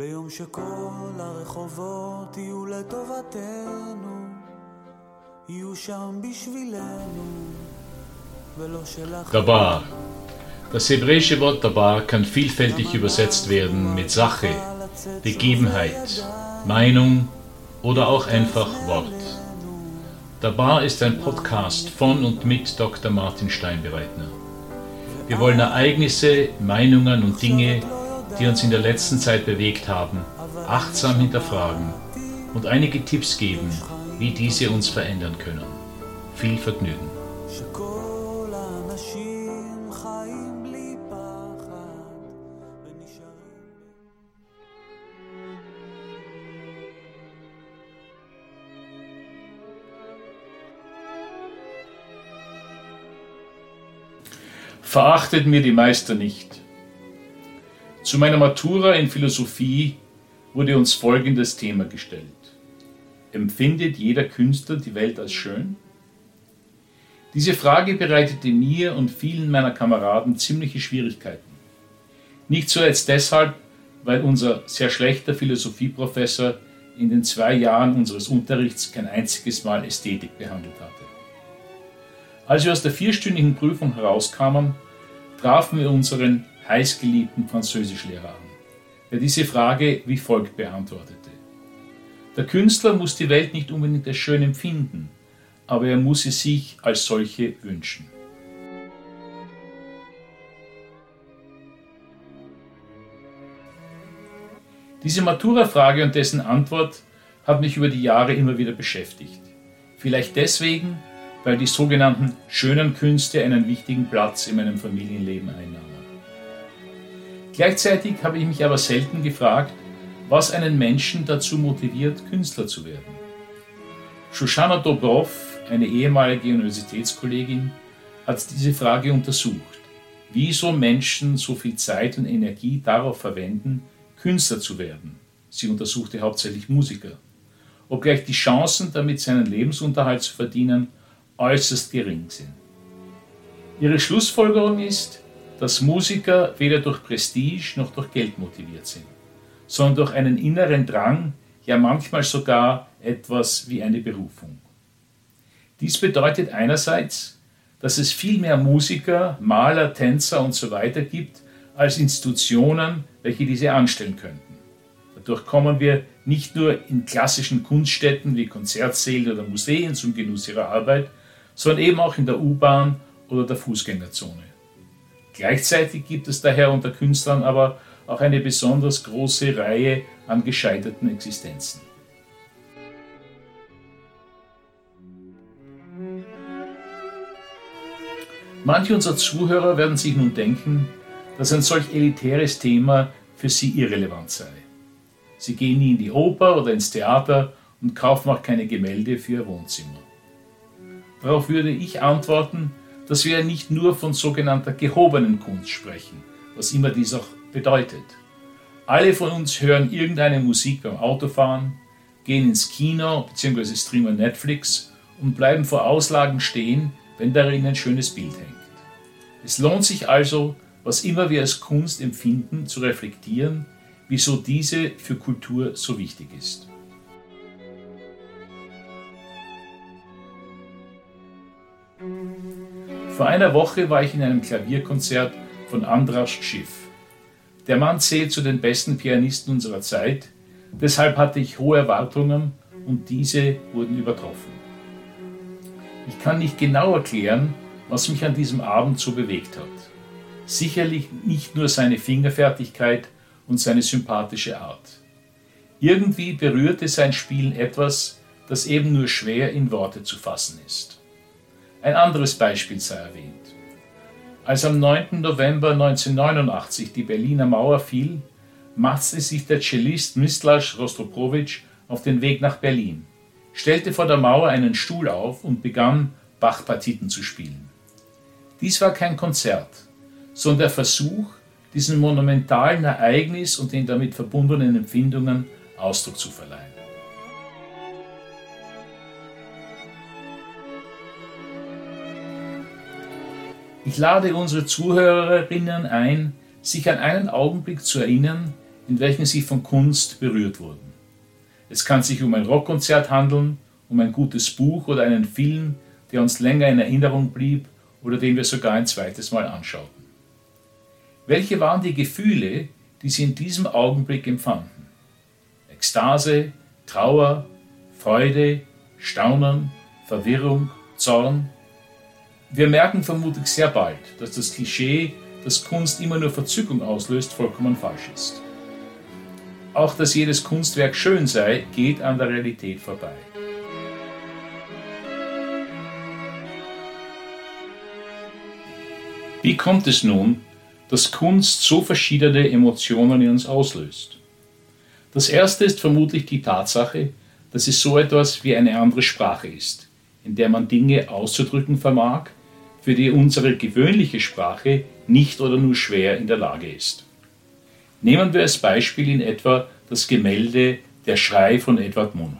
ביום שכל הרחובות יהיו לטובתנו, יהיו שם בשבילנו, ולא שלך... Dabar. Das hebräische Wort Dabar kann vielfältig übersetzt werden mit Sache, Begebenheit, Meinung oder auch einfach Wort. Dabar ist ein Podcast von und mit Dr. Martin Steinbereitner. Wir wollen Ereignisse, Meinungen und Dinge die uns in der letzten Zeit bewegt haben, achtsam hinterfragen und einige Tipps geben, wie diese uns verändern können. Viel Vergnügen. Verachtet mir die Meister nicht zu meiner Matura in Philosophie wurde uns folgendes Thema gestellt. Empfindet jeder Künstler die Welt als schön? Diese Frage bereitete mir und vielen meiner Kameraden ziemliche Schwierigkeiten. Nicht zuletzt deshalb, weil unser sehr schlechter Philosophieprofessor in den zwei Jahren unseres Unterrichts kein einziges Mal Ästhetik behandelt hatte. Als wir aus der vierstündigen Prüfung herauskamen, trafen wir unseren heißgeliebten Französischlehrer an, der diese Frage wie folgt beantwortete. Der Künstler muss die Welt nicht unbedingt als schön empfinden, aber er muss sie sich als solche wünschen. Diese Matura-Frage und dessen Antwort hat mich über die Jahre immer wieder beschäftigt. Vielleicht deswegen, weil die sogenannten schönen Künste einen wichtigen Platz in meinem Familienleben einnahmen. Gleichzeitig habe ich mich aber selten gefragt, was einen Menschen dazu motiviert, Künstler zu werden. Shoshana Dobrov, eine ehemalige Universitätskollegin, hat diese Frage untersucht. Wieso Menschen so viel Zeit und Energie darauf verwenden, Künstler zu werden? Sie untersuchte hauptsächlich Musiker. Obgleich die Chancen, damit seinen Lebensunterhalt zu verdienen, äußerst gering sind. Ihre Schlussfolgerung ist, dass Musiker weder durch Prestige noch durch Geld motiviert sind, sondern durch einen inneren Drang, ja manchmal sogar etwas wie eine Berufung. Dies bedeutet einerseits, dass es viel mehr Musiker, Maler, Tänzer usw. So gibt als Institutionen, welche diese anstellen könnten. Dadurch kommen wir nicht nur in klassischen Kunststätten wie Konzertsäle oder Museen zum Genuss ihrer Arbeit, sondern eben auch in der U-Bahn oder der Fußgängerzone. Gleichzeitig gibt es daher unter Künstlern aber auch eine besonders große Reihe an gescheiterten Existenzen. Manche unserer Zuhörer werden sich nun denken, dass ein solch elitäres Thema für sie irrelevant sei. Sie gehen nie in die Oper oder ins Theater und kaufen auch keine Gemälde für ihr Wohnzimmer. Darauf würde ich antworten, dass wir nicht nur von sogenannter gehobenen Kunst sprechen, was immer dies auch bedeutet. Alle von uns hören irgendeine Musik beim Autofahren, gehen ins Kino bzw. streamen Netflix und bleiben vor Auslagen stehen, wenn darin ein schönes Bild hängt. Es lohnt sich also, was immer wir als Kunst empfinden, zu reflektieren, wieso diese für Kultur so wichtig ist. Vor einer Woche war ich in einem Klavierkonzert von Andras Schiff. Der Mann zählt zu den besten Pianisten unserer Zeit, deshalb hatte ich hohe Erwartungen und diese wurden übertroffen. Ich kann nicht genau erklären, was mich an diesem Abend so bewegt hat. Sicherlich nicht nur seine Fingerfertigkeit und seine sympathische Art. Irgendwie berührte sein Spielen etwas, das eben nur schwer in Worte zu fassen ist. Ein anderes Beispiel sei erwähnt. Als am 9. November 1989 die Berliner Mauer fiel, machte sich der Cellist Mislaš Rostropowitsch auf den Weg nach Berlin, stellte vor der Mauer einen Stuhl auf und begann, Bach-Partiten zu spielen. Dies war kein Konzert, sondern der Versuch, diesem monumentalen Ereignis und den damit verbundenen Empfindungen Ausdruck zu verleihen. Ich lade unsere Zuhörerinnen ein, sich an einen Augenblick zu erinnern, in welchen sie von Kunst berührt wurden. Es kann sich um ein Rockkonzert handeln, um ein gutes Buch oder einen Film, der uns länger in Erinnerung blieb oder den wir sogar ein zweites Mal anschauten. Welche waren die Gefühle, die sie in diesem Augenblick empfanden? Ekstase, Trauer, Freude, Staunen, Verwirrung, Zorn? Wir merken vermutlich sehr bald, dass das Klischee, dass Kunst immer nur Verzückung auslöst, vollkommen falsch ist. Auch dass jedes Kunstwerk schön sei, geht an der Realität vorbei. Wie kommt es nun, dass Kunst so verschiedene Emotionen in uns auslöst? Das erste ist vermutlich die Tatsache, dass es so etwas wie eine andere Sprache ist, in der man Dinge auszudrücken vermag, für die unsere gewöhnliche Sprache nicht oder nur schwer in der Lage ist. Nehmen wir als Beispiel in etwa das Gemälde Der Schrei von Edward Munch.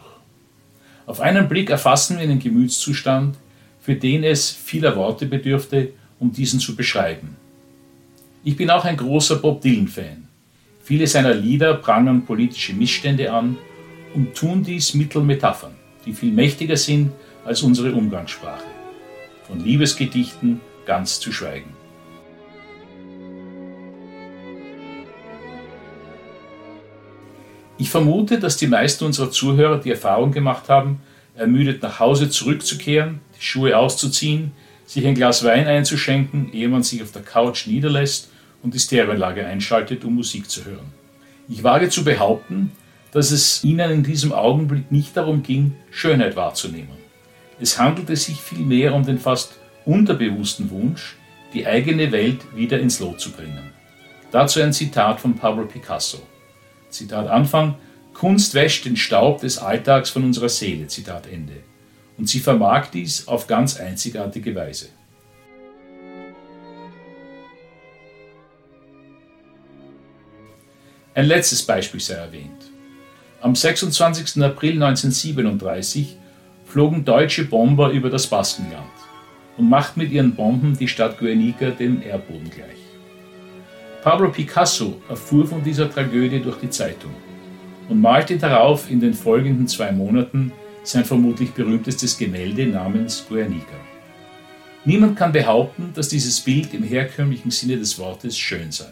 Auf einen Blick erfassen wir einen Gemütszustand, für den es vieler Worte bedürfte, um diesen zu beschreiben. Ich bin auch ein großer Bob Dylan-Fan. Viele seiner Lieder prangern politische Missstände an und tun dies mittels Metaphern, die viel mächtiger sind als unsere Umgangssprache. Von Liebesgedichten ganz zu schweigen. Ich vermute, dass die meisten unserer Zuhörer die Erfahrung gemacht haben, ermüdet nach Hause zurückzukehren, die Schuhe auszuziehen, sich ein Glas Wein einzuschenken, ehe man sich auf der Couch niederlässt und die Stereoanlage einschaltet, um Musik zu hören. Ich wage zu behaupten, dass es ihnen in diesem Augenblick nicht darum ging, Schönheit wahrzunehmen. Es handelte sich vielmehr um den fast unterbewussten Wunsch, die eigene Welt wieder ins Lot zu bringen. Dazu ein Zitat von Pablo Picasso. Zitat Anfang, Kunst wäscht den Staub des Alltags von unserer Seele. Zitat Ende und sie vermag dies auf ganz einzigartige Weise. Ein letztes Beispiel sei erwähnt. Am 26. April 1937 flogen deutsche Bomber über das Baskenland und machten mit ihren Bomben die Stadt Guernica dem Erdboden gleich. Pablo Picasso erfuhr von dieser Tragödie durch die Zeitung und malte darauf in den folgenden zwei Monaten sein vermutlich berühmtestes Gemälde namens Guernica. Niemand kann behaupten, dass dieses Bild im herkömmlichen Sinne des Wortes schön sei.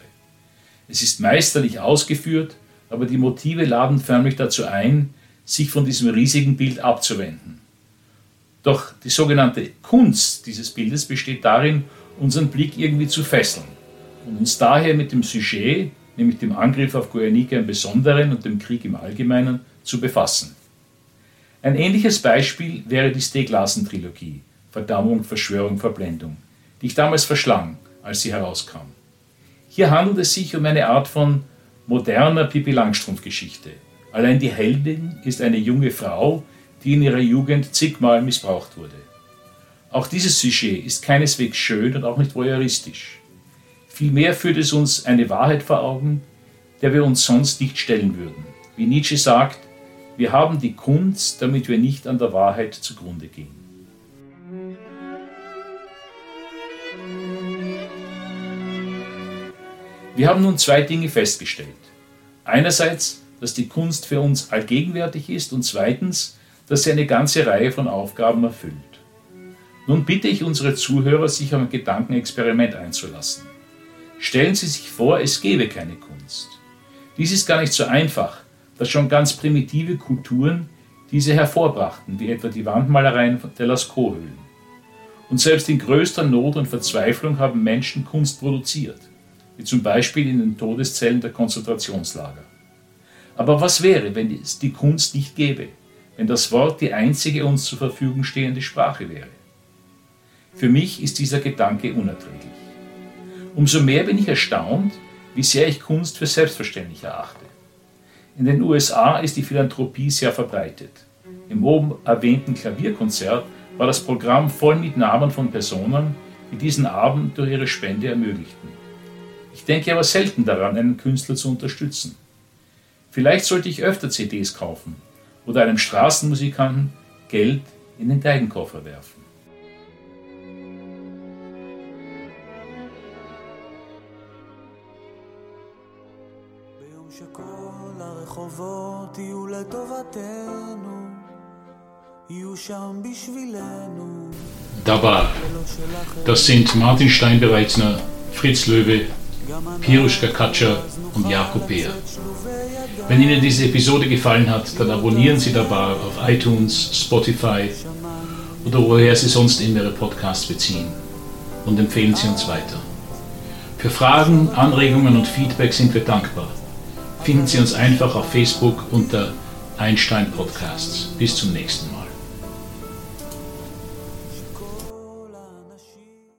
Es ist meisterlich ausgeführt, aber die Motive laden förmlich dazu ein, sich von diesem riesigen Bild abzuwenden. Doch die sogenannte Kunst dieses Bildes besteht darin, unseren Blick irgendwie zu fesseln und uns daher mit dem Sujet, nämlich dem Angriff auf Guernica im Besonderen und dem Krieg im Allgemeinen, zu befassen. Ein ähnliches Beispiel wäre die Stieg-Larsson-Trilogie Verdammung, Verschwörung, Verblendung, die ich damals verschlang, als sie herauskam. Hier handelt es sich um eine Art von moderner Pippi Langstrumpf-Geschichte. Allein die Heldin ist eine junge Frau, die in ihrer Jugend zigmal missbraucht wurde. Auch dieses Sujet ist keineswegs schön und auch nicht voyeuristisch. Vielmehr führt es uns eine Wahrheit vor Augen, der wir uns sonst nicht stellen würden. Wie Nietzsche sagt, wir haben die Kunst, damit wir nicht an der Wahrheit zugrunde gehen. Wir haben nun zwei Dinge festgestellt. Einerseits, dass die Kunst für uns allgegenwärtig ist und zweitens, dass sie eine ganze Reihe von Aufgaben erfüllt. Nun bitte ich unsere Zuhörer, sich auf ein Gedankenexperiment einzulassen. Stellen Sie sich vor, es gäbe keine Kunst. Dies ist gar nicht so einfach, dass schon ganz primitive Kulturen diese hervorbrachten, wie etwa die Wandmalereien der Lascaux-Höhlen. Und selbst in größter Not und Verzweiflung haben Menschen Kunst produziert, wie zum Beispiel in den Todeszellen der Konzentrationslager. Aber was wäre, wenn es die Kunst nicht gäbe, wenn das Wort die einzige uns zur Verfügung stehende Sprache wäre? Für mich ist dieser Gedanke unerträglich. Umso mehr bin ich erstaunt, wie sehr ich Kunst für selbstverständlich erachte. In den USA ist die Philanthropie sehr verbreitet. Im oben erwähnten Klavierkonzert war das Programm voll mit Namen von Personen, die diesen Abend durch ihre Spende ermöglichten. Ich denke aber selten daran, einen Künstler zu unterstützen. Vielleicht sollte ich öfter CDs kaufen oder einem Straßenmusikanten Geld in den Geigenkoffer werfen. Dabar. Das sind Martin Steinbereitner, Fritz Löwe, Piruschka Katscher und Jakob Beer. Wenn Ihnen diese Episode gefallen hat, dann abonnieren Sie Dabar auf iTunes, Spotify oder woher Sie sonst immer Ihre Podcasts beziehen und empfehlen Sie uns weiter. Für Fragen, Anregungen und Feedback sind wir dankbar. Finden Sie uns einfach auf Facebook unter Einstein Podcasts. Bis zum nächsten Mal.